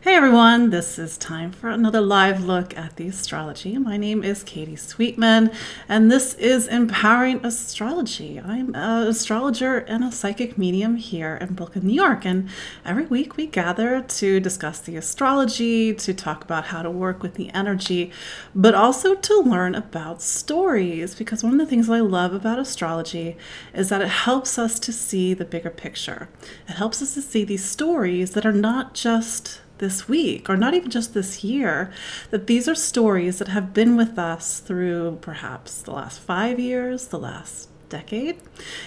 Hey everyone, this is time for another live look at the astrology. My name is Katie Sweetman, and this is Empowering Astrology. I'm an astrologer and a psychic medium here in Brooklyn, New York, and every week we gather to discuss the astrology, to talk about how to work with the energy, but also to learn about stories, because one of the things I love about astrology is that it helps us to see the bigger picture. It helps us to see these stories that are not just this week, or not even just this year, that these are stories that have been with us through perhaps the last five years, the last decade,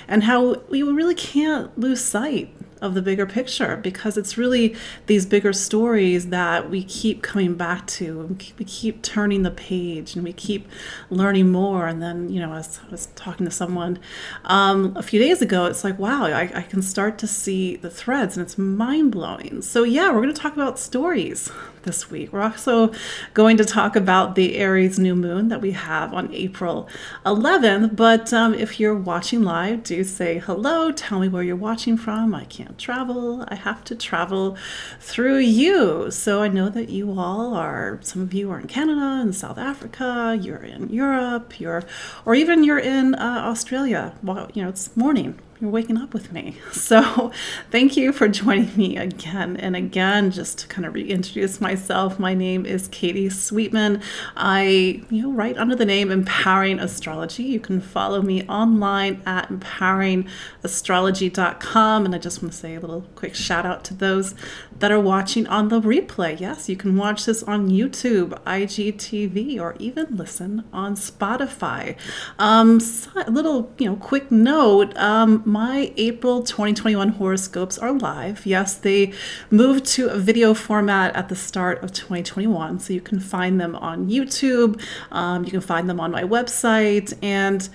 and how we really can't lose sight of the bigger picture because it's really these bigger stories that we keep coming back to. We keep turning the page and we keep learning more. And then, you know, as I was talking to someone um, a few days ago, it's like, wow, I, I can start to see the threads and it's mind blowing. So, yeah, we're going to talk about stories this week. We're also going to talk about the Aries new moon that we have on April 11th. But um, if you're watching live, do say hello. Tell me where you're watching from. I can't travel. I have to travel through you. So I know that you all are, some of you are in Canada and South Africa, you're in Europe, you're, or even you're in uh, Australia. Well, you know, it's morning you're waking up with me. So, thank you for joining me again and again. Just to kind of reintroduce myself, my name is Katie Sweetman. I, you know, write under the name Empowering Astrology. You can follow me online at empoweringastrology.com. And I just want to say a little quick shout out to those that are watching on the replay. Yes, you can watch this on YouTube, IGTV, or even listen on Spotify. Um, so a little, you know, quick note. Um, my April 2021 horoscopes are live. Yes, they moved to a video format at the start of 2021, so you can find them on YouTube. Um, you can find them on my website, and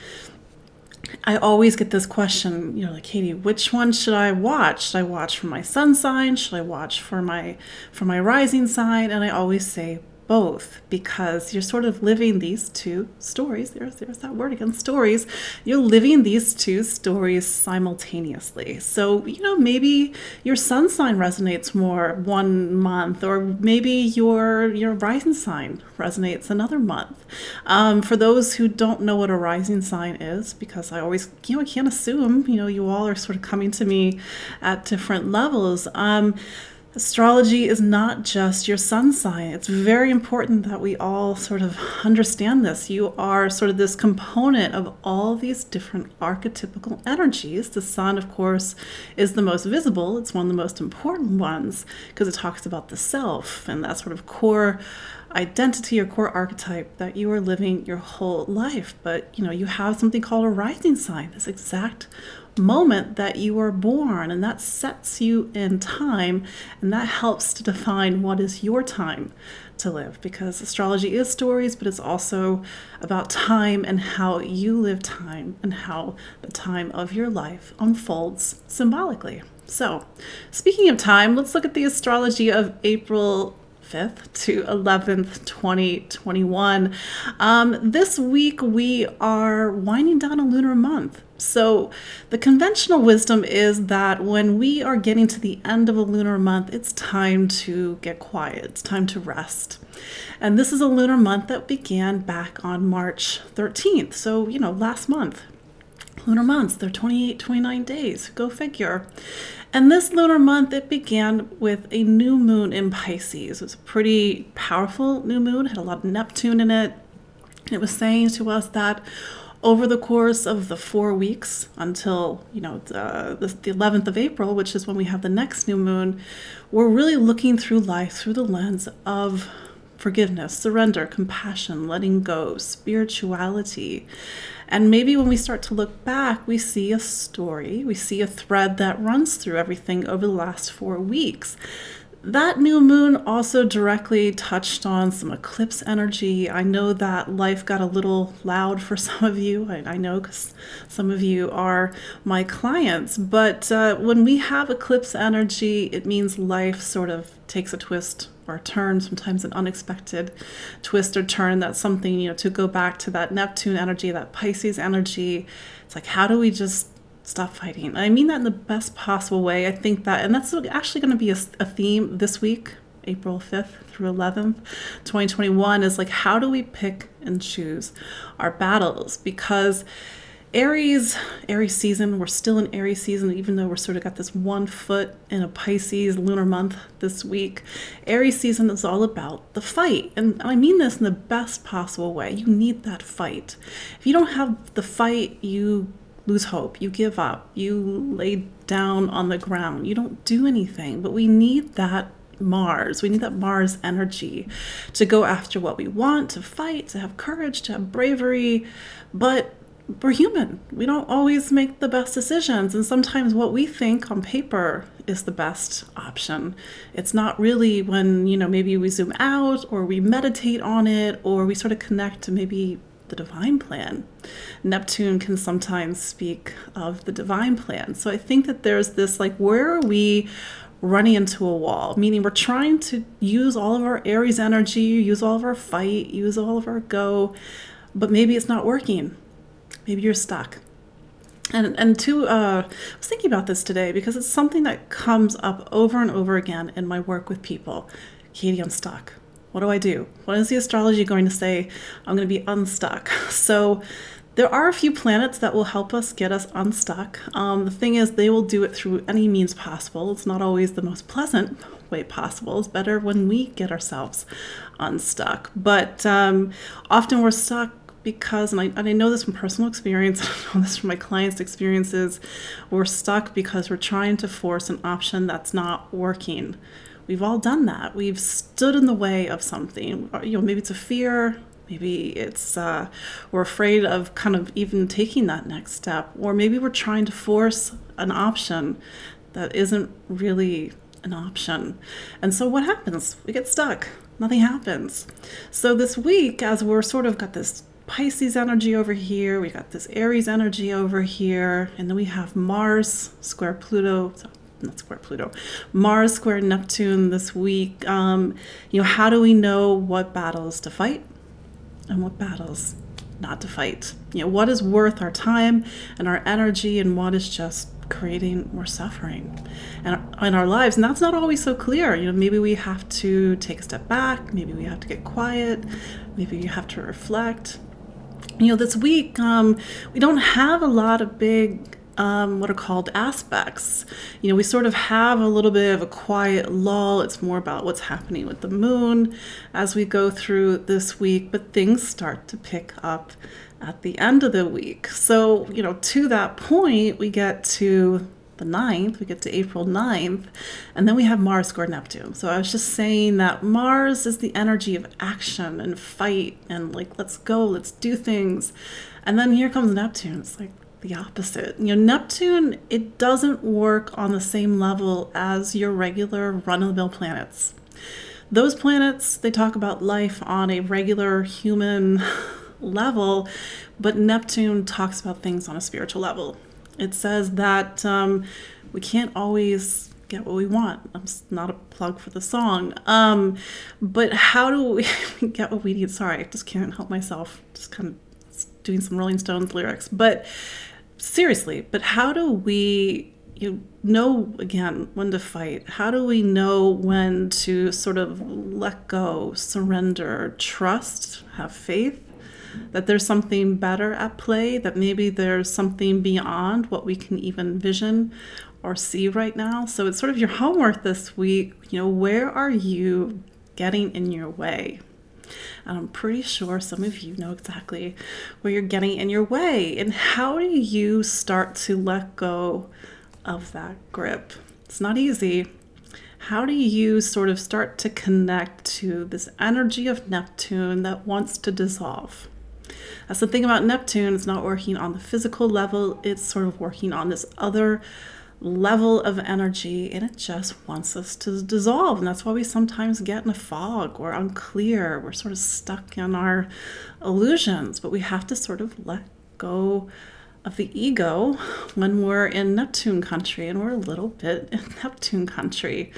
I always get this question, you know, like Katie, which one should I watch? Should I watch for my sun sign? Should I watch for my for my rising sign? And I always say both because you're sort of living these two stories. There's, there's that word again stories. You're living these two stories simultaneously. So, you know, maybe your sun sign resonates more one month, or maybe your, your rising sign resonates another month. Um, for those who don't know what a rising sign is, because I always, you know, I can't assume, you know, you all are sort of coming to me at different levels. Um, Astrology is not just your sun sign. It's very important that we all sort of understand this. You are sort of this component of all these different archetypical energies. The sun, of course, is the most visible, it's one of the most important ones because it talks about the self and that sort of core identity or core archetype that you are living your whole life. But you know, you have something called a rising sign, this exact moment that you were born, and that sets you in time, and that helps to define what is your time to live because astrology is stories, but it's also about time and how you live time and how the time of your life unfolds symbolically. So, speaking of time, let's look at the astrology of April 5th to 11th, 2021. Um, this week we are winding down a lunar month. So, the conventional wisdom is that when we are getting to the end of a lunar month, it's time to get quiet, it's time to rest. And this is a lunar month that began back on March 13th. So, you know, last month. Lunar months, they're 28, 29 days. Go figure. And this lunar month, it began with a new moon in Pisces. It was a pretty powerful new moon, had a lot of Neptune in it. It was saying to us that over the course of the four weeks until you know the, the 11th of april which is when we have the next new moon we're really looking through life through the lens of forgiveness surrender compassion letting go spirituality and maybe when we start to look back we see a story we see a thread that runs through everything over the last four weeks that new moon also directly touched on some eclipse energy. I know that life got a little loud for some of you. I, I know because some of you are my clients. But uh, when we have eclipse energy, it means life sort of takes a twist or turn, sometimes an unexpected twist or turn. That's something, you know, to go back to that Neptune energy, that Pisces energy. It's like, how do we just stop fighting. I mean that in the best possible way. I think that, and that's actually going to be a, a theme this week April 5th through 11th, 2021, is like how do we pick and choose our battles? Because Aries, Aries season, we're still in Aries season, even though we're sort of got this one foot in a Pisces lunar month this week. Aries season is all about the fight. And I mean this in the best possible way. You need that fight. If you don't have the fight, you lose hope, you give up, you lay down on the ground, you don't do anything. But we need that Mars. We need that Mars energy to go after what we want, to fight, to have courage, to have bravery. But we're human. We don't always make the best decisions. And sometimes what we think on paper is the best option. It's not really when, you know, maybe we zoom out or we meditate on it or we sort of connect to maybe the divine plan. Neptune can sometimes speak of the divine plan. So I think that there's this like, where are we running into a wall? Meaning we're trying to use all of our Aries energy, use all of our fight, use all of our go, but maybe it's not working. Maybe you're stuck. And and two, uh, I was thinking about this today because it's something that comes up over and over again in my work with people. Katie, I'm stuck. What do I do? What is the astrology going to say? I'm going to be unstuck. So there are a few planets that will help us get us unstuck. Um, the thing is, they will do it through any means possible. It's not always the most pleasant way possible. It's better when we get ourselves unstuck. But um, often we're stuck because, and I, and I know this from personal experience, I know this from my clients' experiences, we're stuck because we're trying to force an option that's not working. We've all done that. We've stood in the way of something. You know, maybe it's a fear, maybe it's uh, we're afraid of kind of even taking that next step, or maybe we're trying to force an option that isn't really an option. And so what happens? We get stuck. Nothing happens. So this week, as we're sort of got this Pisces energy over here, we got this Aries energy over here, and then we have Mars square Pluto, not square Pluto, Mars square Neptune this week. Um, you know, how do we know what battles to fight and what battles not to fight? You know, what is worth our time and our energy, and what is just creating more suffering? And in our lives and that's not always so clear. You know maybe we have to take a step back. Maybe we have to get quiet. Maybe you have to reflect you know this week um, we don't have a lot of big um, what are called aspects. You know, we sort of have a little bit of a quiet lull. It's more about what's happening with the moon as we go through this week, but things start to pick up at the end of the week. So, you know, to that point, we get to the 9th, we get to April 9th, and then we have Mars square Neptune. So I was just saying that Mars is the energy of action and fight and like, let's go, let's do things. And then here comes Neptune. It's like, the opposite. You know, Neptune, it doesn't work on the same level as your regular run of the mill planets. Those planets, they talk about life on a regular human level, but Neptune talks about things on a spiritual level. It says that um, we can't always get what we want. I'm not a plug for the song. Um, but how do we get what we need? Sorry, I just can't help myself. Just kind of doing some Rolling Stones lyrics. But seriously, but how do we you know again when to fight? How do we know when to sort of let go, surrender, trust, have faith that there's something better at play, that maybe there's something beyond what we can even vision or see right now? So it's sort of your homework this week. You know, where are you getting in your way? And I'm pretty sure some of you know exactly where you're getting in your way. And how do you start to let go of that grip? It's not easy. How do you sort of start to connect to this energy of Neptune that wants to dissolve? That's the thing about Neptune, it's not working on the physical level, it's sort of working on this other level of energy and it just wants us to dissolve. And that's why we sometimes get in a fog. We're unclear. We're sort of stuck in our illusions. But we have to sort of let go of the ego when we're in Neptune country. And we're a little bit in Neptune country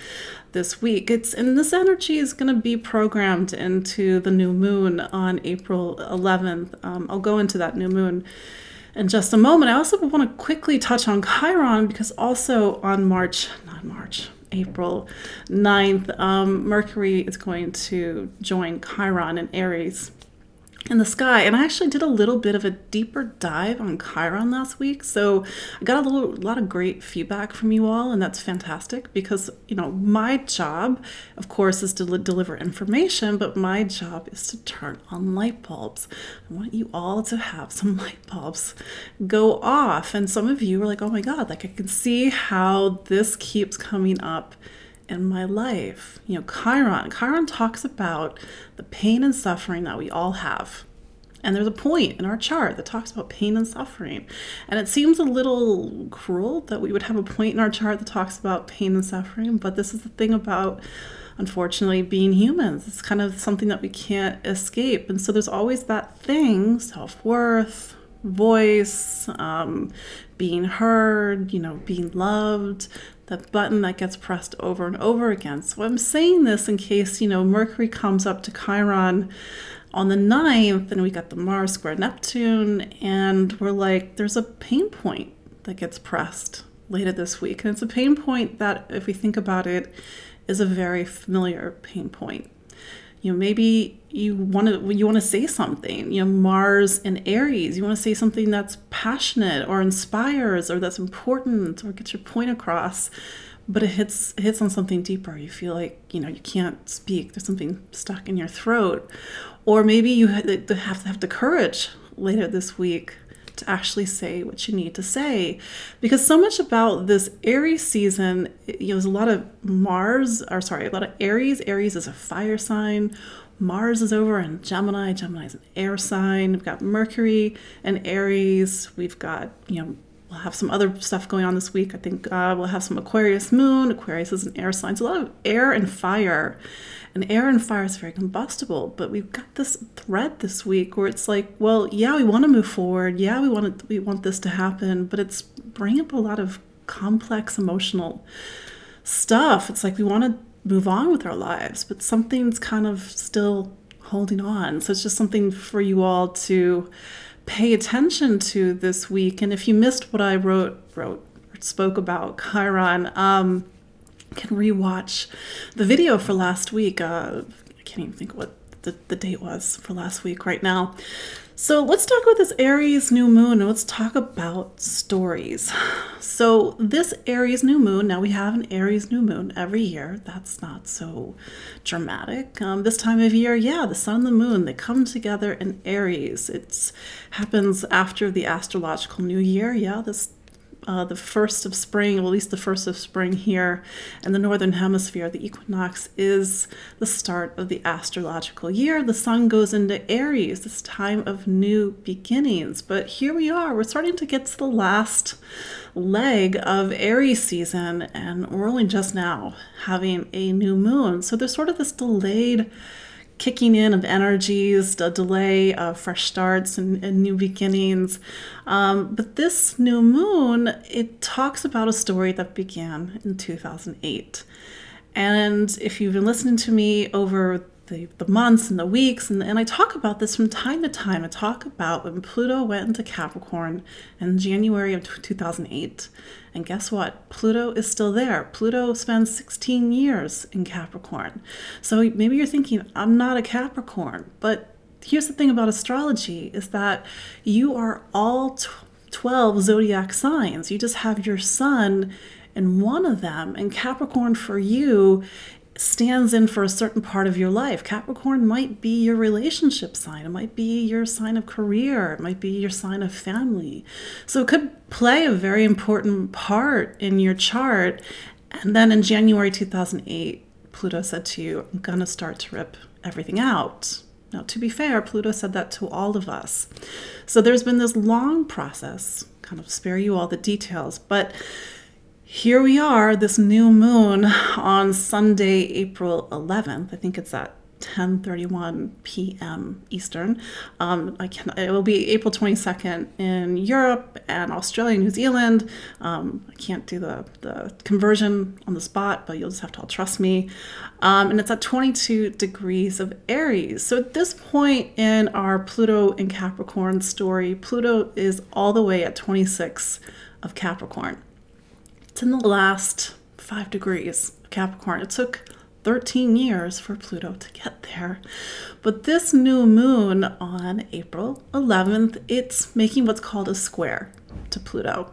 this week. It's and this energy is going to be programmed into the new moon on April 11th. Um, I'll go into that new moon in just a moment. I also want to quickly touch on Chiron because also on March, not March, April 9th, um, Mercury is going to join Chiron in Aries in the sky. And I actually did a little bit of a deeper dive on Chiron last week. So I got a little, lot of great feedback from you all, and that's fantastic because, you know, my job, of course, is to deliver information, but my job is to turn on light bulbs. I want you all to have some light bulbs go off. And some of you are like, oh my God, like I can see how this keeps coming up in my life. You know, Chiron. Chiron talks about the pain and suffering that we all have. And there's a point in our chart that talks about pain and suffering. And it seems a little cruel that we would have a point in our chart that talks about pain and suffering, but this is the thing about unfortunately being humans. It's kind of something that we can't escape. And so there's always that thing, self-worth, voice, um, being heard, you know, being loved, that button that gets pressed over and over again. So I'm saying this in case, you know, Mercury comes up to Chiron on the 9th and we got the Mars square Neptune, and we're like, there's a pain point that gets pressed later this week. And it's a pain point that, if we think about it, is a very familiar pain point you know maybe you want to you want to say something you know mars and aries you want to say something that's passionate or inspires or that's important or gets your point across but it hits hits on something deeper. You feel like you know you can't speak. There's something stuck in your throat. Or maybe you have to have the courage later this week to actually say what you need to say. Because so much about this Aries season, you know, there's a lot of Mars, or sorry, a lot of Aries. Aries is a fire sign. Mars is over in Gemini. Gemini is an air sign. We've got Mercury and Aries. We've got, you know, we'll have some other stuff going on this week. I think uh, we'll have some Aquarius moon. Aquarius is an air sign. So a lot of air and fire. And air and fire is very combustible, but we've got this thread this week where it's like, well, yeah, we want to move forward. Yeah, we want we want this to happen, but it's bringing up a lot of complex emotional stuff. It's like we want to move on with our lives, but something's kind of still holding on. So it's just something for you all to pay attention to this week. And if you missed what I wrote, wrote, spoke about Chiron, um, can rewatch the video for last week. Uh, I can't even think what the, the date was for last week right now. So let's talk about this Aries new moon and let's talk about stories. So, this Aries new moon, now we have an Aries new moon every year. That's not so dramatic. Um, this time of year, yeah, the sun and the moon, they come together in Aries. It happens after the astrological new year. Yeah, this uh, the first of spring, well, at least the first of spring here in the northern hemisphere, the equinox is the start of the astrological year. The sun goes into Aries, this time of new beginnings. But here we are, we're starting to get to the last leg of Aries season, and we're only just now having a new moon. So there's sort of this delayed kicking in of energies, the delay of fresh starts and, and new beginnings. Um, but this new moon, it talks about a story that began in 2008. And if you've been listening to me over the, the months and the weeks, and, and I talk about this from time to time. I talk about when Pluto went into Capricorn in January of 2008. And guess what? Pluto is still there. Pluto spends 16 years in Capricorn. So maybe you're thinking, I'm not a Capricorn. But here's the thing about astrology is that you are all 12 zodiac signs. You just have your sun in one of them. And Capricorn for you stands in for a certain part of your life. Capricorn might be your relationship sign, it might be your sign of career, it might be your sign of family. So it could play a very important part in your chart. And then in January 2008, Pluto said to you, I'm going to start to rip everything out. Now, to be fair, Pluto said that to all of us. So there's been this long process, kind of spare you all the details, but here we are, this new moon on Sunday, April 11th. I think it's at 10:31 p.m. Eastern. Um, I can. It will be April 22nd in Europe and Australia, New Zealand. Um, I can't do the the conversion on the spot, but you'll just have to all trust me. Um, and it's at 22 degrees of Aries. So at this point in our Pluto and Capricorn story, Pluto is all the way at 26 of Capricorn in the last five degrees Capricorn. It took 13 years for Pluto to get there. But this new moon on April 11th, it's making what's called a square to Pluto.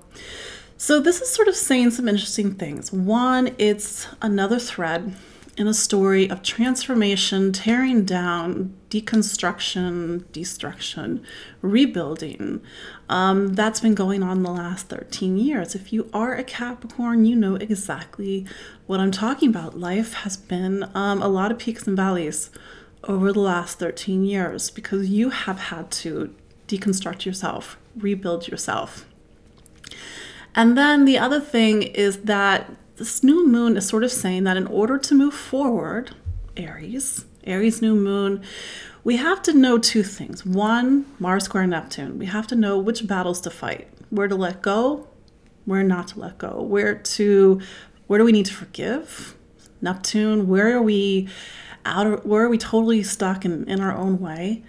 So this is sort of saying some interesting things. One, it's another thread in a story of transformation, tearing down, deconstruction, destruction, rebuilding. Um, that's been going on the last 13 years. If you are a Capricorn, you know exactly what I'm talking about. Life has been um, a lot of peaks and valleys over the last 13 years because you have had to deconstruct yourself, rebuild yourself. And then the other thing is that this new moon is sort of saying that in order to move forward, Aries, Aries new moon, we have to know two things. One, Mars square Neptune. We have to know which battles to fight, where to let go, where not to let go, where to where do we need to forgive? Neptune, where are we out of, where are we totally stuck in, in our own way?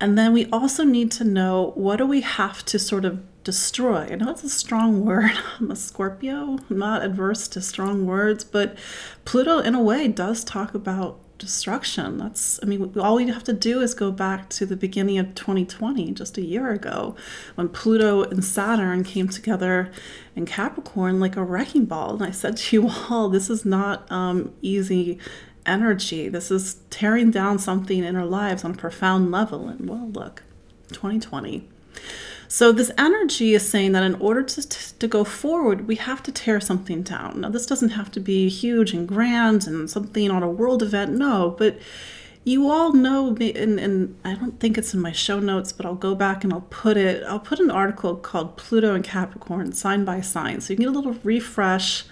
And then we also need to know what do we have to sort of destroy. I know it's a strong word. I'm a Scorpio, I'm not adverse to strong words, but Pluto, in a way, does talk about destruction. That's, I mean, all we have to do is go back to the beginning of 2020, just a year ago, when Pluto and Saturn came together in Capricorn like a wrecking ball. And I said to you all, this is not um, easy energy. This is tearing down something in our lives on a profound level. And well, look, 2020. So, this energy is saying that in order to, to go forward, we have to tear something down. Now, this doesn't have to be huge and grand and something on a world event, no, but you all know, and, and I don't think it's in my show notes, but I'll go back and I'll put it, I'll put an article called Pluto and Capricorn, sign by sign. So you get a little refresh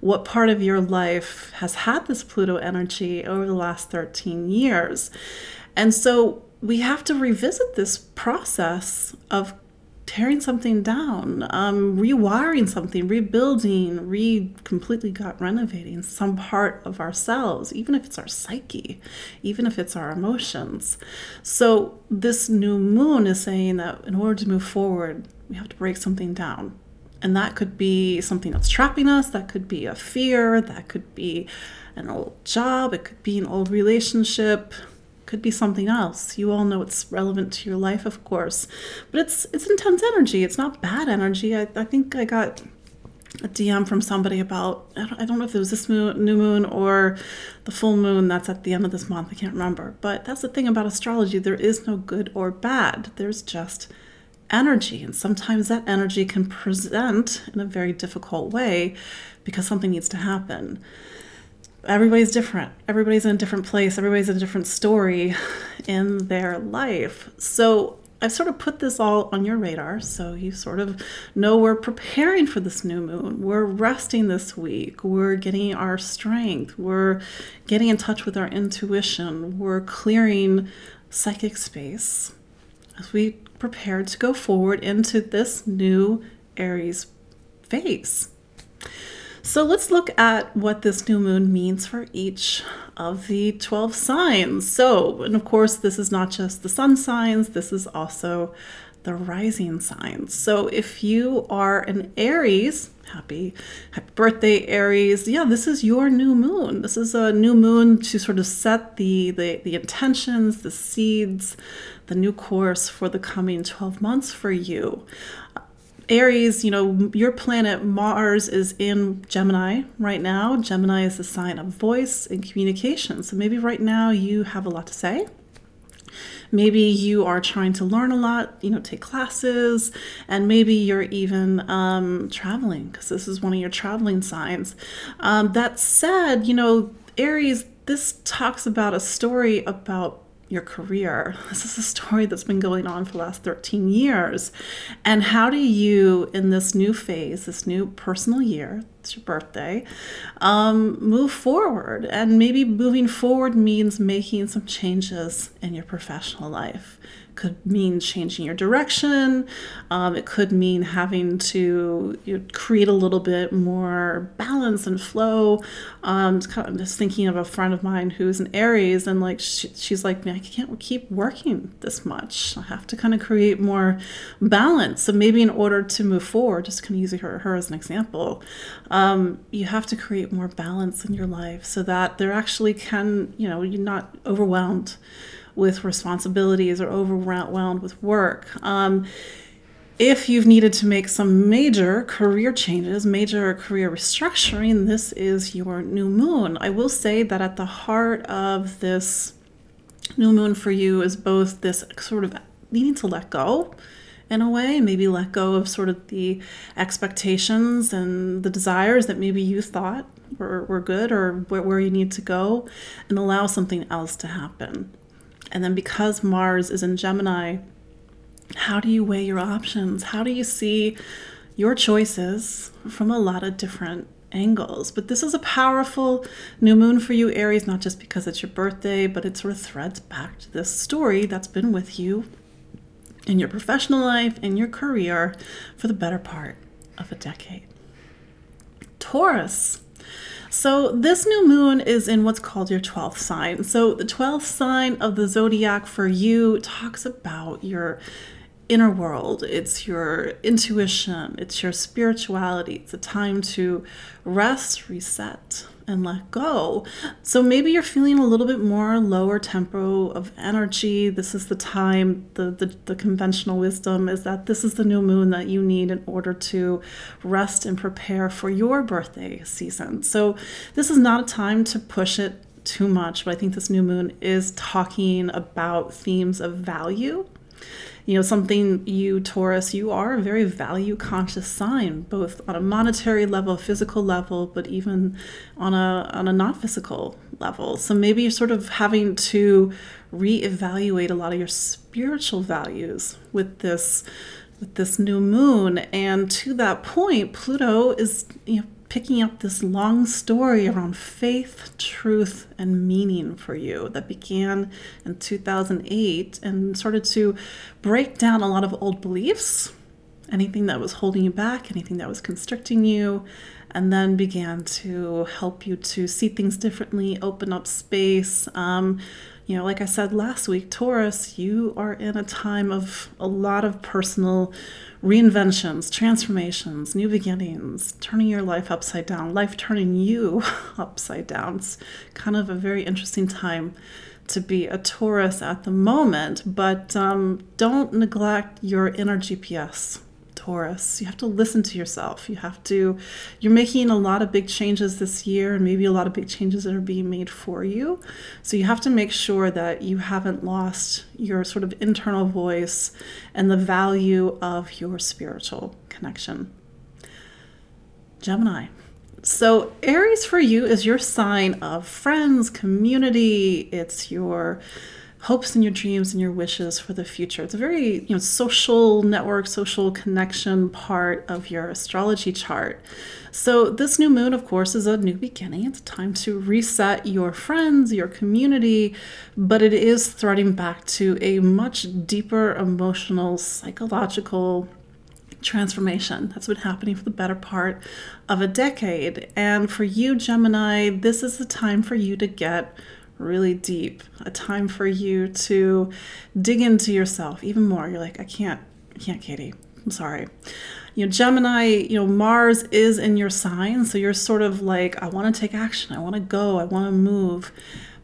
what part of your life has had this Pluto energy over the last 13 years. And so we have to revisit this process of tearing something down, um, rewiring something, rebuilding, re completely got renovating some part of ourselves, even if it's our psyche, even if it's our emotions. So this new moon is saying that in order to move forward, we have to break something down. And that could be something that's trapping us, that could be a fear, that could be an old job, it could be an old relationship, could be something else. You all know it's relevant to your life, of course, but it's it's intense energy. It's not bad energy. I, I think I got a DM from somebody about I don't, I don't know if it was this moon, new moon or the full moon that's at the end of this month. I can't remember. But that's the thing about astrology. There is no good or bad. There's just energy, and sometimes that energy can present in a very difficult way because something needs to happen everybody's different. Everybody's in a different place. Everybody's in a different story in their life. So I've sort of put this all on your radar so you sort of know we're preparing for this new moon. We're resting this week. We're getting our strength. We're getting in touch with our intuition. We're clearing psychic space as we prepare to go forward into this new Aries phase. So let's look at what this new moon means for each of the 12 signs. So, and of course, this is not just the sun signs, this is also the rising signs. So if you are an Aries, happy happy birthday Aries. Yeah, this is your new moon. This is a new moon to sort of set the the, the intentions, the seeds, the new course for the coming 12 months for you. Aries, you know, your planet Mars is in Gemini right now. Gemini is the sign of voice and communication. So maybe right now you have a lot to say. Maybe you are trying to learn a lot, you know, take classes, and maybe you're even um, traveling because this is one of your traveling signs. Um, that said, you know, Aries, this talks about a story about your career. This is a story that's been going on for the last 13 years. And how do you, in this new phase, this new personal year, it's your birthday, um, move forward? And maybe moving forward means making some changes in your professional life. Could mean changing your direction. Um, it could mean having to you know, create a little bit more balance and flow. Um, kind of, I'm just thinking of a friend of mine who's an Aries, and like she, she's like, I can't keep working this much. I have to kind of create more balance. So maybe in order to move forward, just kind of using her, her as an example, um, you have to create more balance in your life so that there actually can, you know, you're not overwhelmed with responsibilities or overwhelmed with work. Um, if you've needed to make some major career changes, major career restructuring, this is your new moon. I will say that at the heart of this new moon for you is both this sort of needing to let go in a way, maybe let go of sort of the expectations and the desires that maybe you thought were, were good or where, where you need to go, and allow something else to happen. And then because Mars is in Gemini, how do you weigh your options? How do you see your choices from a lot of different angles? But this is a powerful new moon for you, Aries, not just because it's your birthday, but it sort of threads back to this story that's been with you in your professional life, in your career for the better part of a decade. Taurus. So, this new moon is in what's called your 12th sign. So, the 12th sign of the zodiac for you talks about your inner world, it's your intuition, it's your spirituality. It's a time to rest, reset, and let go. So maybe you're feeling a little bit more lower tempo of energy. This is the time, the, the, the, conventional wisdom is that this is the new moon that you need in order to rest and prepare for your birthday season. So this is not a time to push it too much, but I think this new moon is talking about themes of value you know, something you, Taurus, you are a very value conscious sign, both on a monetary level, physical level, but even on a on a not physical level. So maybe you're sort of having to reevaluate a lot of your spiritual values with this with this new moon. And to that point, Pluto is you know picking up this long story around faith, truth, and meaning for you that began in 2008 and started to break down a lot of old beliefs, anything that was holding you back, anything that was constricting you, and then began to help you to see things differently, open up space. Um, you know, like I said last week, Taurus, you are in a time of a lot of personal reinventions, transformations, new beginnings, turning your life upside down, life turning you upside down. It's kind of a very interesting time to be a Taurus at the moment, but um, don't neglect your inner GPS. Taurus. You have to listen to yourself. You have to, you're making a lot of big changes this year, and maybe a lot of big changes that are being made for you. So you have to make sure that you haven't lost your sort of internal voice and the value of your spiritual connection. Gemini. So, Aries for you is your sign of friends, community, it's your hopes and your dreams and your wishes for the future. It's a very you know social network, social connection part of your astrology chart. So this new moon, of course, is a new beginning. It's time to reset your friends, your community, but it is threading back to a much deeper emotional, psychological transformation that's been happening for the better part of a decade. And for you, Gemini, this is the time for you to get really deep, a time for you to dig into yourself even more. You're like, I can't, I can't, Katie. I'm sorry. You know, Gemini, you know, Mars is in your sign. So you're sort of like, I want to take action. I want to go. I want to move.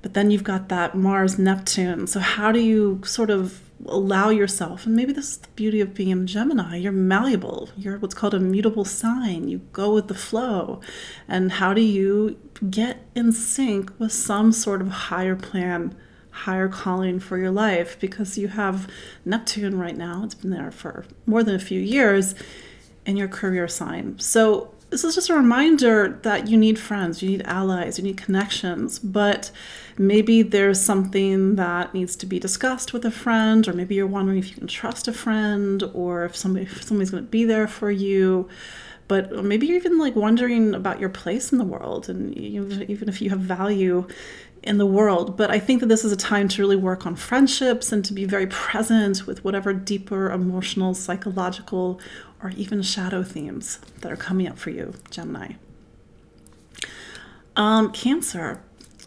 But then you've got that Mars Neptune. So how do you sort of allow yourself, and maybe this is the beauty of being a Gemini, you're malleable. You're what's called a mutable sign. You go with the flow. And how do you get in sync with some sort of higher plan, higher calling for your life? Because you have Neptune right now, it's been there for more than a few years in your career sign. So this is just a reminder that you need friends, you need allies, you need connections, but maybe there's something that needs to be discussed with a friend, or maybe you're wondering if you can trust a friend or if somebody if somebody's going to be there for you. But maybe you're even like wondering about your place in the world and even if you have value in the world. But I think that this is a time to really work on friendships and to be very present with whatever deeper emotional, psychological, or even shadow themes that are coming up for you, Gemini. Um, cancer.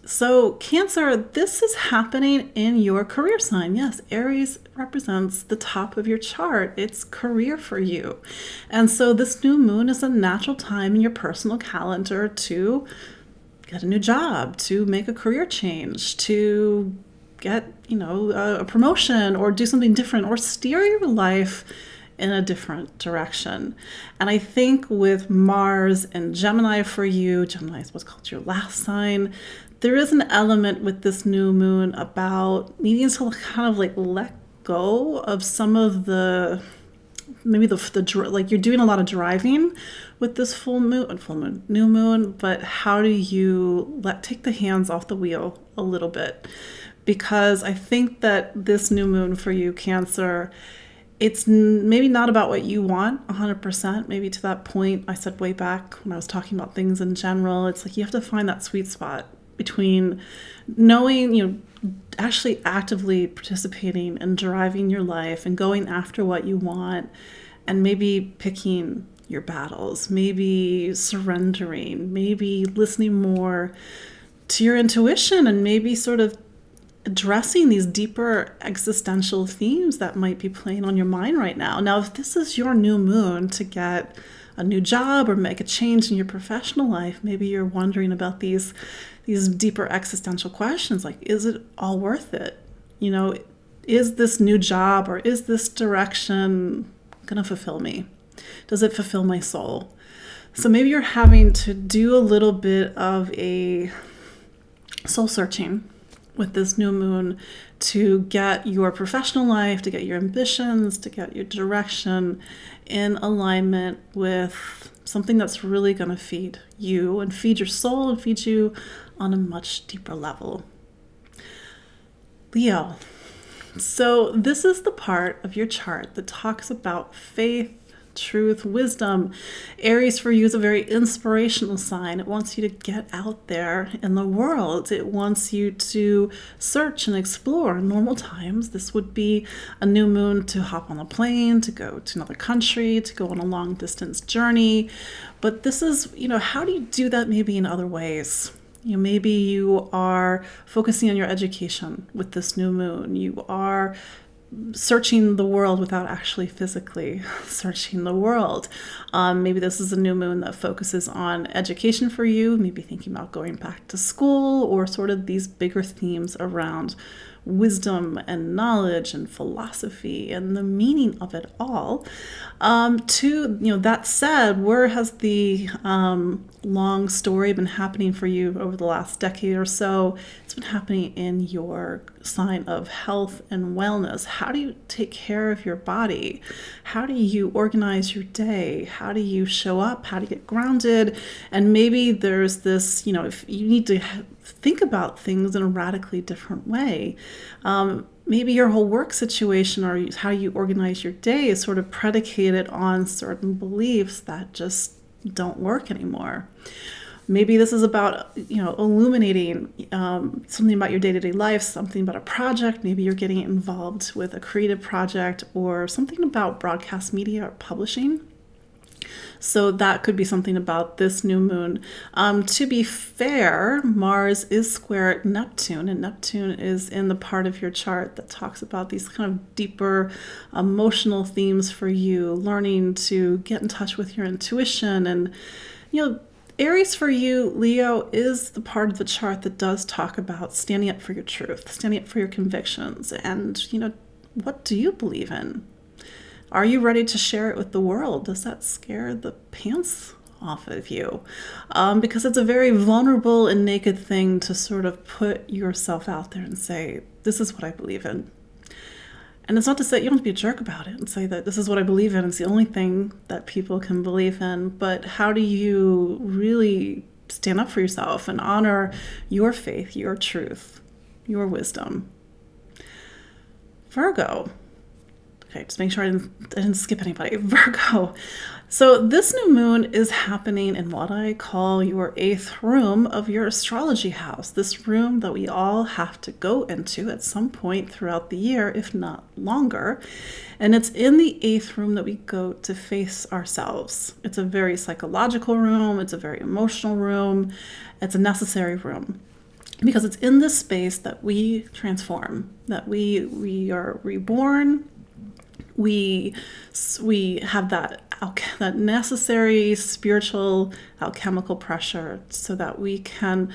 So, Cancer, this is happening in your career sign. Yes, Aries represents the top of your chart. It's career for you. And so, this new moon is a natural time in your personal calendar to get a new job, to make a career change, to get, you know, a, promotion or do something different or steer your life in a different direction. And I think with Mars and Gemini for you, Gemini is what's called your last sign, there is an element with this new moon about needing to kind of like let go of some of the maybe the, the like you're doing a lot of driving with this full moon full moon new moon but how do you let take the hands off the wheel a little bit? Because i think that this new moon for you cancer it's maybe not about what you want 100% maybe to that point i said way back when i was talking about things in general it's like you have to find that sweet spot between knowing you know actually actively participating and driving your life and going after what you want and maybe picking your battles, maybe surrendering, maybe listening more to your intuition and maybe sort of addressing these deeper existential themes that might be playing on your mind right now. Now, if this is your new moon to get a new job or make a change in your professional life, maybe you're wondering about these these deeper existential questions like is it all worth it? You know, is this new job or is this direction going to fulfill me? Does it fulfill my soul? So maybe you're having to do a little bit of a soul searching with this new moon to get your professional life, to get your ambitions, to get your direction in alignment with something that's really going to feed you and feed your soul and feed you on a much deeper level. Leo. So, this is the part of your chart that talks about faith, truth, wisdom. Aries for you is a very inspirational sign. It wants you to get out there in the world. It wants you to search and explore. In normal times, this would be a new moon to hop on a plane, to go to another country, to go on a long distance journey. But this is, you know, how do you do that maybe in other ways? You know, maybe you are focusing on your education with this new moon. You are searching the world without actually physically searching the world. Um, maybe this is a new moon that focuses on education for you, maybe thinking about going back to school or sort of these bigger themes around wisdom and knowledge and philosophy and the meaning of it all. Um, to you know, that said, where has the um, long story been happening for you over the last decade or so? It's been happening in your sign of health and wellness. How do you take care of your body? How do you organize your day? How do you show up? How do you get grounded? And maybe there's this, you know, if you need to think about things in a radically different way. Um, maybe your whole work situation or how you organize your day is sort of predicated on certain beliefs that just don't work anymore. Maybe this is about you know illuminating um, something about your day-to-day life, something about a project. Maybe you're getting involved with a creative project or something about broadcast media or publishing. So that could be something about this new moon. Um, to be fair, Mars is square Neptune, and Neptune is in the part of your chart that talks about these kind of deeper emotional themes for you, learning to get in touch with your intuition and, you know, Aries for you, Leo, is the part of the chart that does talk about standing up for your truth, standing up for your convictions, and, you know, what do you believe in? Are you ready to share it with the world? Does that scare the pants off of you? Um, because it's a very vulnerable and naked thing to sort of put yourself out there and say, This is what I believe in. And it's not to say you don't have to be a jerk about it and say that this is what I believe in. It's the only thing that people can believe in. But how do you really stand up for yourself and honor your faith, your truth, your wisdom? Virgo Okay, just make sure I didn't, I didn't skip anybody. Virgo. So, this new moon is happening in what I call your eighth room of your astrology house. This room that we all have to go into at some point throughout the year, if not longer. And it's in the eighth room that we go to face ourselves. It's a very psychological room, it's a very emotional room, it's a necessary room because it's in this space that we transform that we we are reborn we we have that that necessary spiritual alchemical pressure so that we can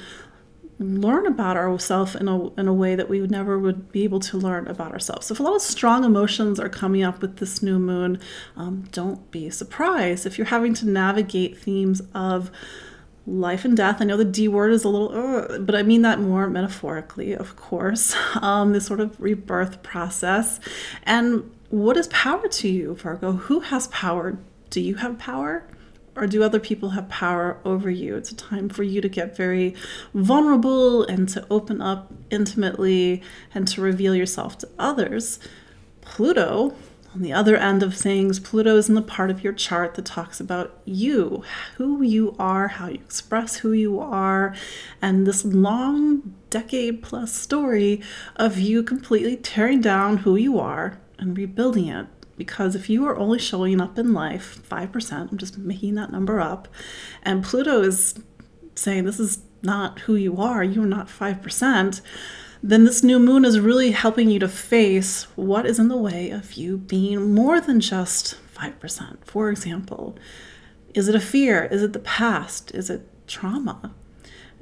learn about ourselves in a, in a way that we never would be able to learn about ourselves. So if a lot of strong emotions are coming up with this new moon, um, don't be surprised if you're having to navigate themes of life and death. I know the D word is a little, uh, but I mean that more metaphorically, of course. Um, this sort of rebirth process. And what is power to you, Virgo? Who has power? Do you have power? Or do other people have power over you? It's a time for you to get very vulnerable and to open up intimately and to reveal yourself to others. Pluto on the other end of things, Pluto is in the part of your chart that talks about you, who you are, how you express who you are, and this long decade plus story of you completely tearing down who you are and rebuilding it. Because if you are only showing up in life 5%, I'm just making that number up, and Pluto is saying this is not who you are, you're not 5%, then this new moon is really helping you to face what is in the way of you being more than just 5%. For example, is it a fear? Is it the past? Is it trauma?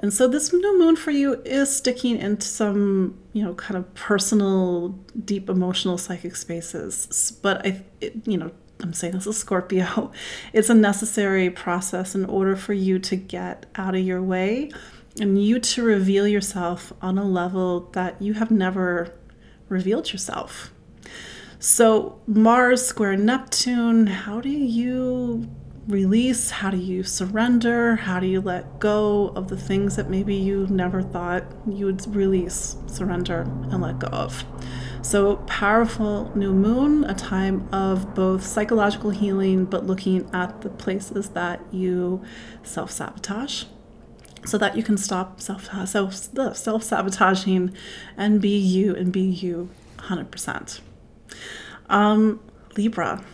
And so this new moon for you is sticking into some, you know, kind of personal, deep emotional psychic spaces. But I, it, you know, I'm saying this is Scorpio. It's a necessary process in order for you to get out of your way and you to reveal yourself on a level that you have never revealed yourself. So, Mars square Neptune, how do you release? How do you surrender? How do you let go of the things that maybe you never thought you would release, surrender, and let go of? So, powerful new moon, a time of both psychological healing, but looking at the places that you self sabotage so that you can stop self self self sabotaging and be you and be you 100%. Um, Libra.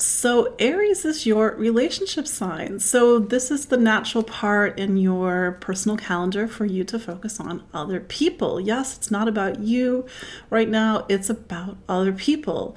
So Aries is your relationship sign. So this is the natural part in your personal calendar for you to focus on other people. Yes, it's not about you right now, it's about other people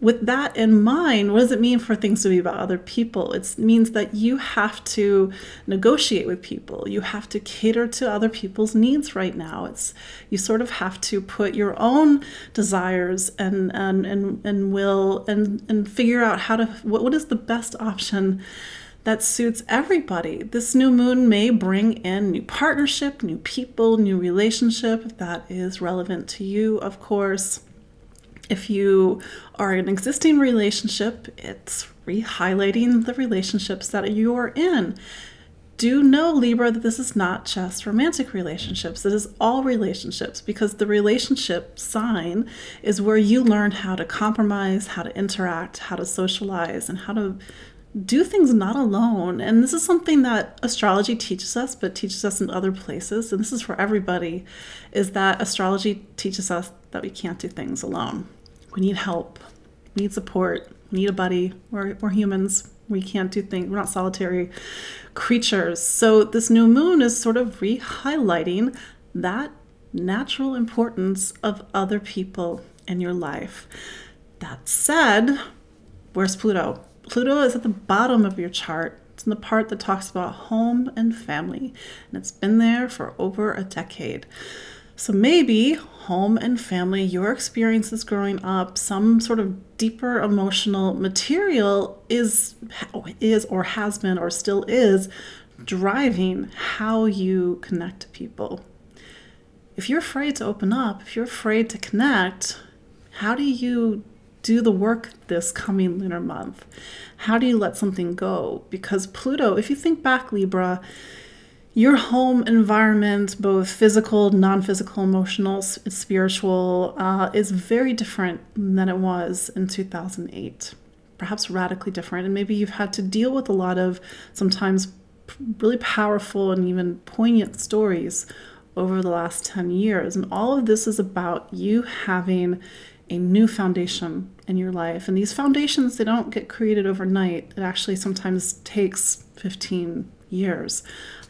with that in mind, what does it mean for things to be about other people? It means that you have to negotiate with people. You have to cater to other people's needs right now. It's you sort of have to put your own desires and and and, and will and and figure out how to what, what is the best option that suits everybody. This new moon may bring in new partnership, new people, new relationship if that is relevant to you, of course. If you are in an existing relationship, it's re highlighting the relationships that you're in. Do know, Libra, that this is not just romantic relationships. It is all relationships because the relationship sign is where you learn how to compromise, how to interact, how to socialize, and how to do things not alone. And this is something that astrology teaches us, but teaches us in other places. And this is for everybody, is that astrology teaches us that we can't do things alone. We need help, we need support, we need a buddy. We're, we're humans. We can't do things, we're not solitary creatures. So, this new moon is sort of re highlighting that natural importance of other people in your life. That said, where's Pluto? Pluto is at the bottom of your chart. It's in the part that talks about home and family, and it's been there for over a decade. So maybe home and family, your experiences growing up, some sort of deeper emotional material is is or has been or still is driving how you connect to people. If you're afraid to open up, if you're afraid to connect, how do you do the work this coming lunar month? How do you let something go? Because Pluto, if you think back, Libra, your home environment, both physical, non physical, emotional, spiritual, uh, is very different than it was in 2008. Perhaps radically different. And maybe you've had to deal with a lot of sometimes really powerful and even poignant stories over the last 10 years. And all of this is about you having a new foundation in your life. And these foundations, they don't get created overnight. It actually sometimes takes 15 years.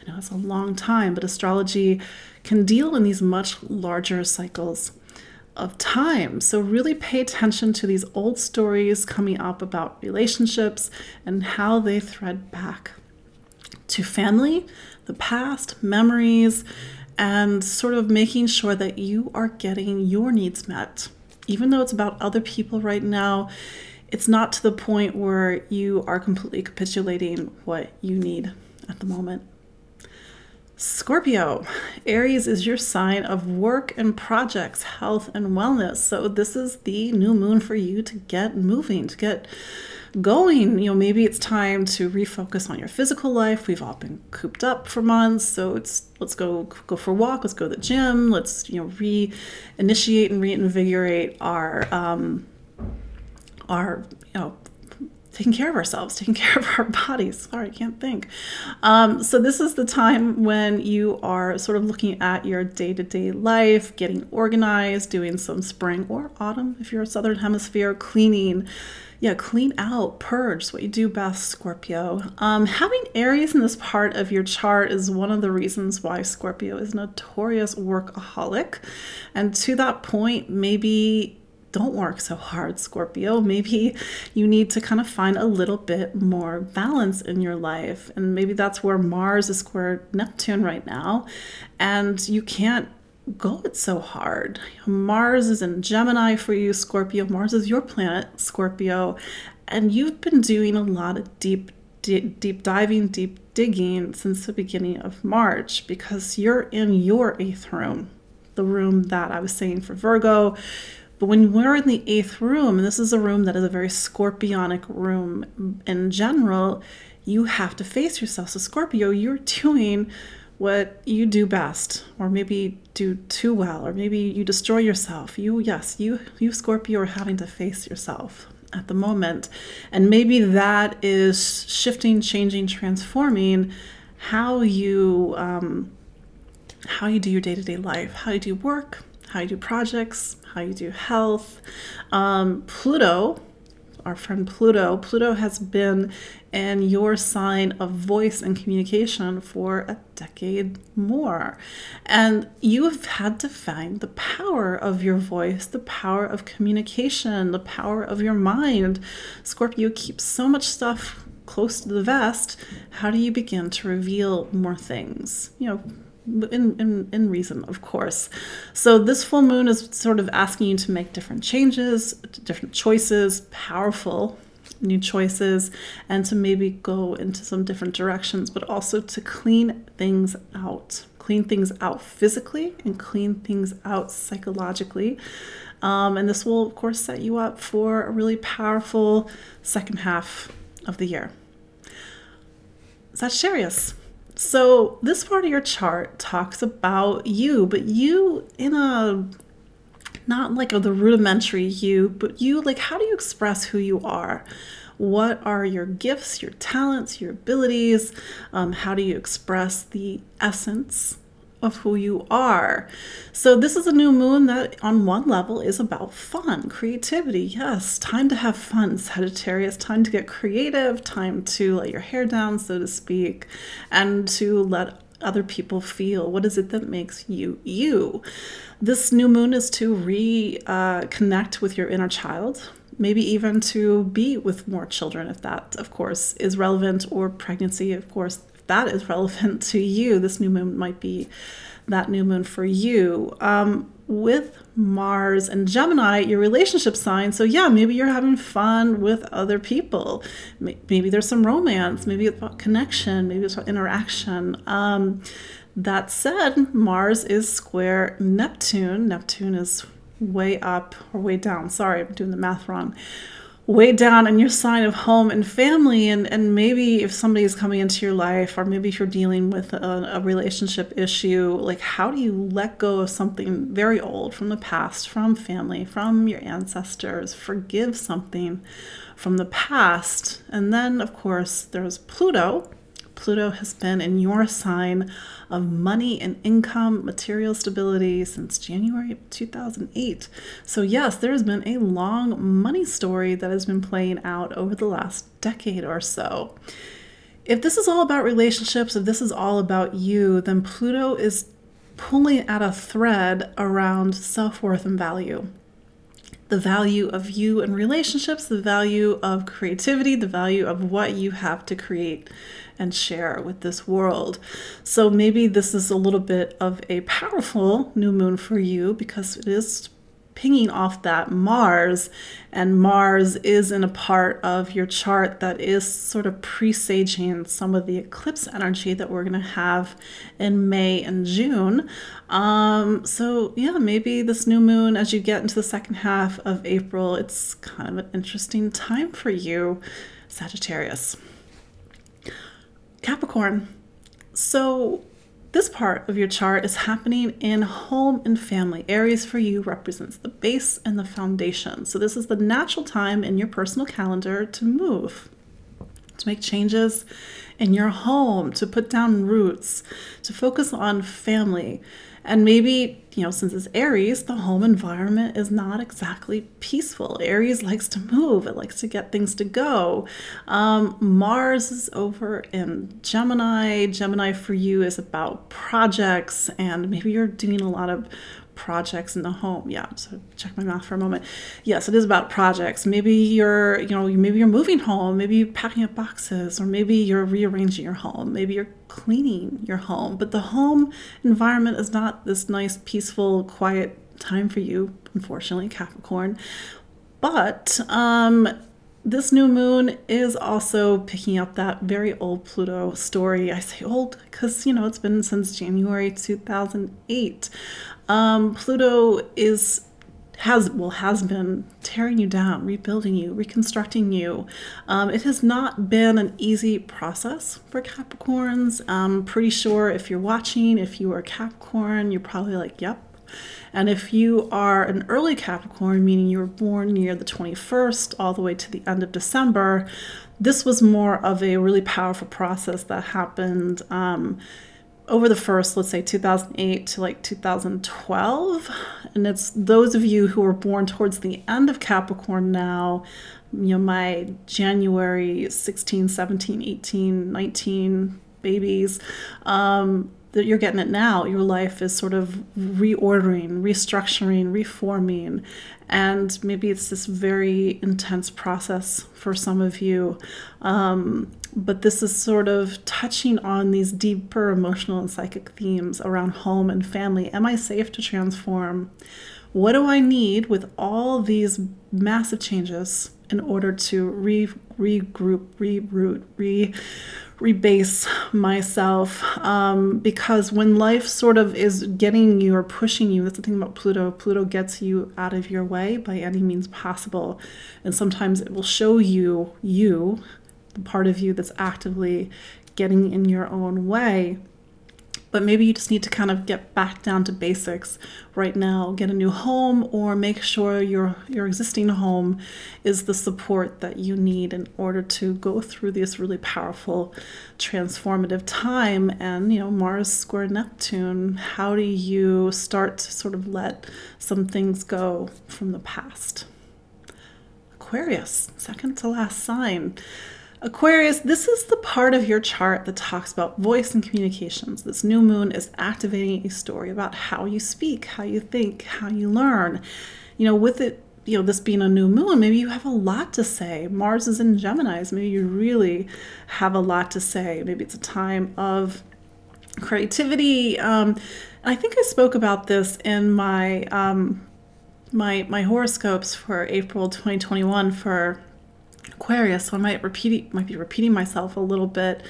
Know it's a long time, but astrology can deal in these much larger cycles of time. So, really pay attention to these old stories coming up about relationships and how they thread back to family, the past, memories, and sort of making sure that you are getting your needs met. Even though it's about other people right now, it's not to the point where you are completely capitulating what you need at the moment. Scorpio, Aries is your sign of work and projects, health and wellness. So, this is the new moon for you to get moving, to get going. You know, maybe it's time to refocus on your physical life. We've all been cooped up for months, so it's let's go go for a walk, let's go to the gym, let's you know reinitiate and reinvigorate our um, our you know taking care of ourselves, taking care of our bodies. Sorry, I can't think. Um, so, this is the time when you are sort of looking at your day to day life, getting organized, doing some spring or autumn, if you're a southern hemisphere, cleaning. Yeah, clean out, purge, what you do best, Scorpio. Um, having Aries in this part of your chart is one of the reasons why Scorpio is notorious workaholic. And to that point, maybe don't work so hard, Scorpio. Maybe you need to kind of find a little bit more balance in your life. And maybe that's where Mars is square Neptune right now. And you can't go it so hard. Mars is in Gemini for you, Scorpio. Mars is your planet, Scorpio. And you've been doing a lot of deep, deep, deep diving, deep digging since the beginning of March because you're in your eighth room, the room that I was saying for Virgo but when we're in the eighth room, and this is a room that is a very scorpionic room in general, you have to face yourself. So, Scorpio, you're doing what you do best, or maybe do too well, or maybe you destroy yourself. You, yes, you, you Scorpio are having to face yourself at the moment. And maybe that is shifting, changing, transforming how you um, how you do your day-to-day life, how you do work, how you do projects, how you do health. Um, Pluto, our friend Pluto, Pluto has been in your sign of voice and communication for a decade more. And you have had to find the power of your voice, the power of communication, the power of your mind. Scorpio keeps so much stuff close to the vest. How do you begin to reveal more things? You know, in, in, in reason, of course. So, this full moon is sort of asking you to make different changes, different choices, powerful new choices, and to maybe go into some different directions, but also to clean things out. Clean things out physically and clean things out psychologically. Um, and this will, of course, set you up for a really powerful second half of the year. Sagittarius. So, this part of your chart talks about you, but you in a not like the rudimentary you, but you like how do you express who you are? What are your gifts, your talents, your abilities? Um, how do you express the essence of who you are. So, this is a new moon that, on one level, is about fun, creativity. Yes, time to have fun, Sagittarius. Time to get creative, time to let your hair down, so to speak, and to let other people feel what is it that makes you you. This new moon is to reconnect uh, with your inner child, maybe even to be with more children if that of course is relevant or pregnancy of course that is relevant to you, this new moon might be that new moon for you. Um, with Mars and Gemini, your relationship sign. So, yeah, maybe you're having fun with other people. Maybe there's some romance, maybe it's about connection, maybe it's about interaction. Um, that said, Mars is square Neptune. Neptune is way up or way down. Sorry, I'm doing the math wrong way down in your sign of home and family and and maybe if somebody is coming into your life or maybe if you're dealing with a, a, relationship issue like how do you let go of something very old from the past from family from your ancestors? Forgive something from the past. And then of course there's pluto Pluto has been in your sign of money and income, material stability since January 2008. So, yes, there has been a long money story that has been playing out over the last decade or so. If this is all about relationships, if this is all about you, then Pluto is pulling at a thread around self worth and value the value of you and relationships, the value of creativity, the value of what you have to create and share with this world. So maybe this is a little bit of a powerful new moon for you because it is pinging off that Mars, and Mars is in a part of your chart that is sort of presaging some of the eclipse energy that we're going to have in May and June. Um, so, yeah, maybe this new moon, as you get into the second half of April, it's kind of an interesting time for you, Sagittarius. Capricorn. So, this part of your chart is happening in home and family. Aries for you represents the base and the foundation. So, this is the natural time in your personal calendar to move, to make changes in your home, to put down roots, to focus on family. And maybe, you know, since it's Aries, the home environment is not exactly peaceful. Aries likes to move, it likes to get things to go. Um, Mars is over in Gemini. Gemini for you is about projects, and maybe you're doing a lot of projects in the home. Yeah, so check my mouth for a moment. Yes, it is about projects. Maybe you're, you know, maybe you're moving home, maybe you're packing up boxes, or maybe you're rearranging your home, maybe you're cleaning your home. But the home environment is not this nice, peaceful, quiet time for you, unfortunately, Capricorn. But um, this new moon is also picking up that very old Pluto story. I say old because, you know, it's been since January 2008. Um, Pluto is has well has been tearing you down, rebuilding you, reconstructing you. Um, it has not been an easy process for Capricorns. I'm pretty sure if you're watching, if you are a Capricorn, you're probably like, "Yep, and if you are an early Capricorn, meaning you were born near the 21st all the way to the end of December, this was more of a really powerful process that happened um, over the first, let's say 2008 to like 2012. And it's those of you who were born towards the end of Capricorn now, you know, my January 16, 17, 18, 19 babies. Um, that you're getting it now. Your life is sort of reordering, restructuring, reforming. And maybe it's this very intense process for some of you. Um, but this is sort of touching on these deeper emotional and psychic themes around home and family. Am I safe to transform? What do I need with all these massive changes in order to re regroup, reroute, re rebase myself um, because when life sort of is getting you or pushing you, that's the thing about Pluto. Pluto gets you out of your way by any means possible. And sometimes it will show you, you, the part of you that's actively getting in your own way. But maybe you just need to kind of get back down to basics right now. Get a new home or make sure your your existing home is the support that you need in order to go through this really powerful transformative time. And you know Mars square Neptune how do you start to sort of let some things go from the past? Aquarius second to last sign Aquarius, this is the part of your chart that talks about voice and communications. This new moon is activating a story about how you speak, how you think, how you learn. You know, with it, you know, this being a new moon, maybe you have a lot to say. Mars is in Gemini's. Maybe you really have a lot to say. Maybe it's a time of creativity. Um, I think I spoke about this in my um, my my horoscopes for April 2021 for Aquarius, so I might repeat might be repeating myself a little bit,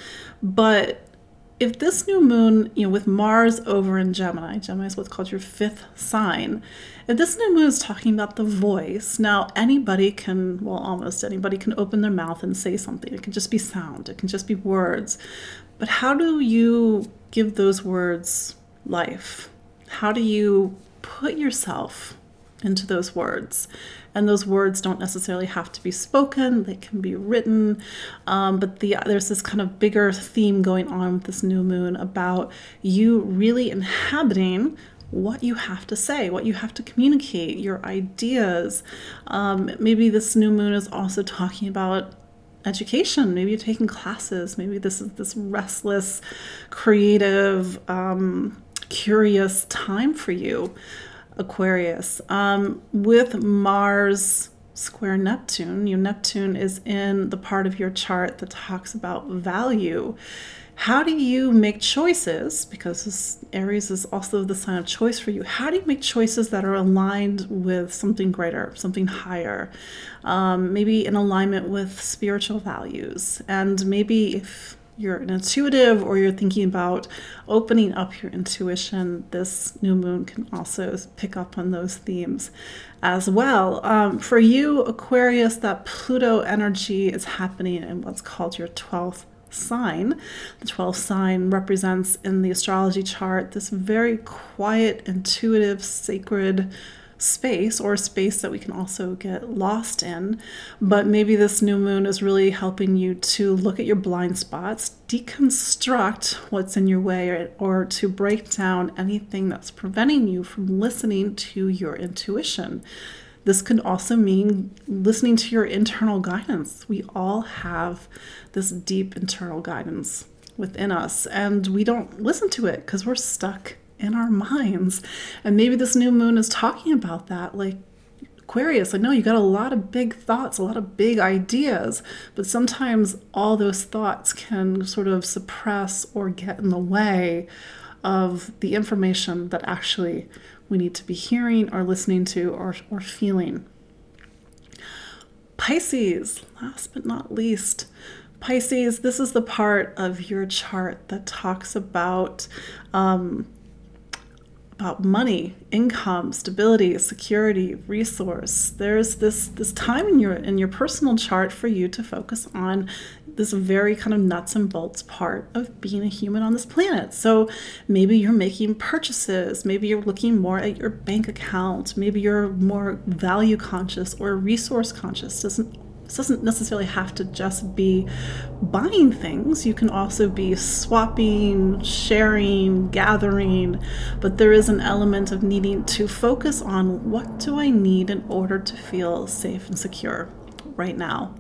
but if this new moon, you know, with Mars over in Gemini, Gemini is what's called your fifth sign. If this new moon is talking about the voice, now anybody can, well, almost anybody can open their mouth and say something. It can just be sound, it can just be words. But how do you give those words life? How do you put yourself into those words? And those words don't necessarily have to be spoken they can be written um, but the there's this kind of bigger theme going on with this new moon about you really inhabiting what you have to say, what you have to communicate, your ideas. Um, maybe this new moon is also talking about education. Maybe you're taking classes. Maybe this is this restless, creative, um, curious time for you. Aquarius. Um, with Mars square Neptune, your Neptune is in the part of your chart that talks about value. How do you make choices? Because this Aries is also the sign of choice for you. How do you make choices that are aligned with something greater, something higher? Um, maybe in alignment with spiritual values. And maybe if you're an intuitive or you're thinking about opening up your intuition, this new moon can also pick up on those themes as well. Um, for you, Aquarius, that Pluto energy is happening in what's called your 12th sign. The 12th sign represents in the astrology chart this very quiet, intuitive, sacred space or space that we can also get lost in. But maybe this new moon is really helping you to look at your blind spots, deconstruct what's in your way, or, or to break down anything that's preventing you from listening to your intuition. This could also mean listening to your internal guidance. We all have this deep internal guidance within us, and we don't listen to it because we're stuck in our minds. And maybe this new moon is talking about that. Like, Aquarius, I know you got a lot of big thoughts, a lot of big ideas, but sometimes all those thoughts can sort of suppress or get in the way of the information that actually we need to be hearing or listening to or, or feeling. Pisces, last but not least, Pisces, this is the part of your chart that talks about um, about money, income, stability, security, resource. There's this this time in your in your personal chart for you to focus on this very kind of nuts and bolts part of being a human on this planet. So maybe you're making purchases, maybe you're looking more at your bank account, maybe you're more value conscious or resource conscious. Doesn't this doesn't necessarily have to just be buying things. You can also be swapping, sharing, gathering, but there is an element of needing to focus on what do I need in order to feel safe and secure right now.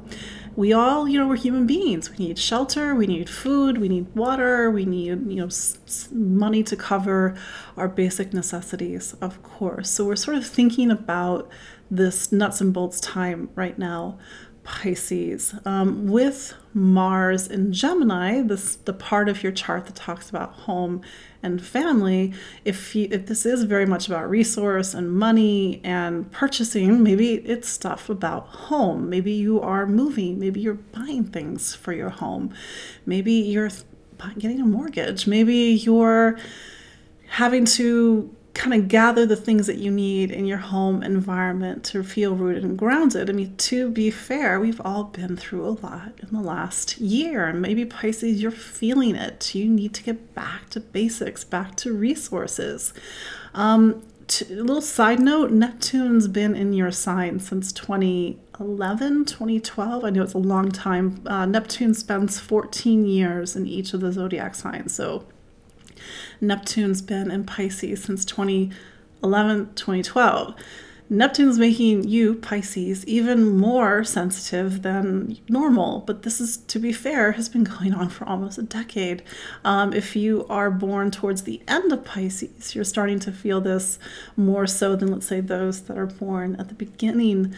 We all, you know, we're human beings. We need shelter, we need food, we need water, we need, you know, money to cover our basic necessities, of course. So we're sort of thinking about this nuts and bolts time right now Pisces. Um, with Mars in Gemini, this the part of your chart that talks about home and family. If you, if this is very much about resource and money and purchasing, maybe it's stuff about home. Maybe you are moving. Maybe you're buying things for your home. Maybe you're getting a mortgage. Maybe you're having to kind of gather the things that you need in your home environment to feel rooted and grounded. I mean, to be fair, we've all been through a lot in the last year, and maybe Pisces, you're feeling it. You need to get back to basics, back to resources. Um, to, a little side note Neptune's been in your sign since 2011, 2012. I know it's a long time. Uh, Neptune spends 14 years in each of the zodiac signs. So Neptune's been in Pisces since 2011, 2012. Neptune's making you, Pisces, even more sensitive than normal. But this is, to be fair, has been going on for almost a decade. Um, if you are born towards the end of Pisces, you're starting to feel this more so than, let's say, those that are born at the beginning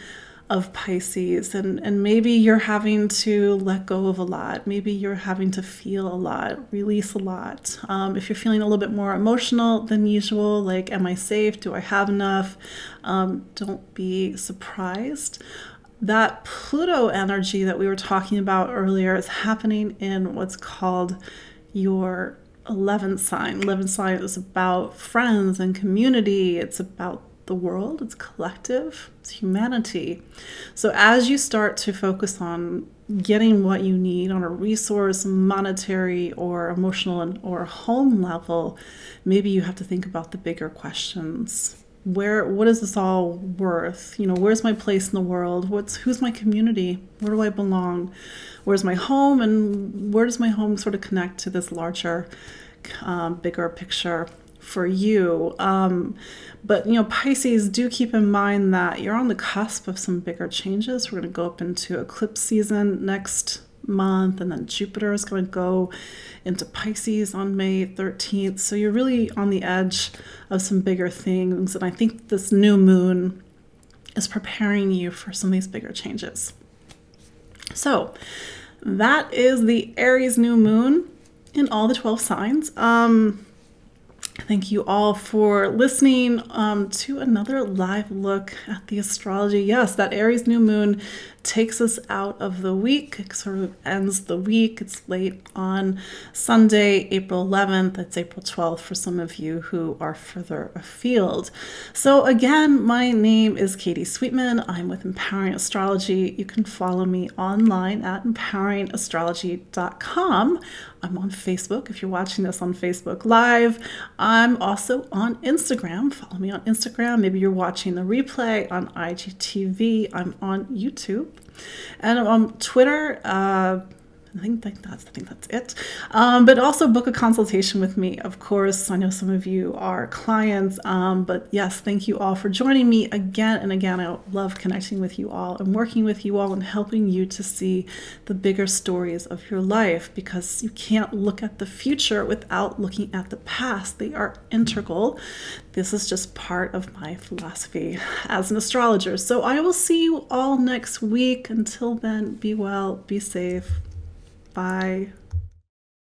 of Pisces, and, and maybe you're having to let go of a lot. Maybe you're having to feel a lot, release a lot. Um, if you're feeling a little bit more emotional than usual, like, am I safe? Do I have enough? Um, don't be surprised. That Pluto energy that we were talking about earlier is happening in what's called your 11th sign. 11th sign is about friends and community. It's about the world, it's collective, it's humanity. So as you start to focus on getting what you need on a resource, monetary or emotional and, or home level, maybe you have to think about the bigger questions. Where what is this all worth? You know, where's my place in the world? What's who's my community? Where do I belong? Where's my home and where does my home sort of connect to this larger um, bigger picture for you. Um, but you know, Pisces, do keep in mind that you're on the cusp of some bigger changes. We're going to go up into eclipse season next month, and then Jupiter is going to go into Pisces on May 13th. So you're really on the edge of some bigger things, and I think this new moon is preparing you for some of these bigger changes. So that is the Aries new moon in all the 12 signs. Um, Thank you all for listening um, to another live look at the astrology. Yes, that Aries new moon takes us out of the week, sort of ends the week. It's late on Sunday, April 11th. It's April 12th for some of you who are further afield. So, again, my name is Katie Sweetman. I'm with Empowering Astrology. You can follow me online at empoweringastrology.com. I'm on Facebook if you're watching this on Facebook Live. I'm also on Instagram. Follow me on Instagram. Maybe you're watching the replay on IGTV. I'm on YouTube. And on Twitter, uh, I think that's I think that's it. Um, but also book a consultation with me. Of course, I know some of you are clients, um, but yes, thank you all for joining me again and again. I love connecting with you all and working with you all and helping you to see the bigger stories of your life because you can't look at the future without looking at the past. They are integral. This is just part of my philosophy as an astrologer. So I will see you all next week. Until then, be well, be safe. Bye.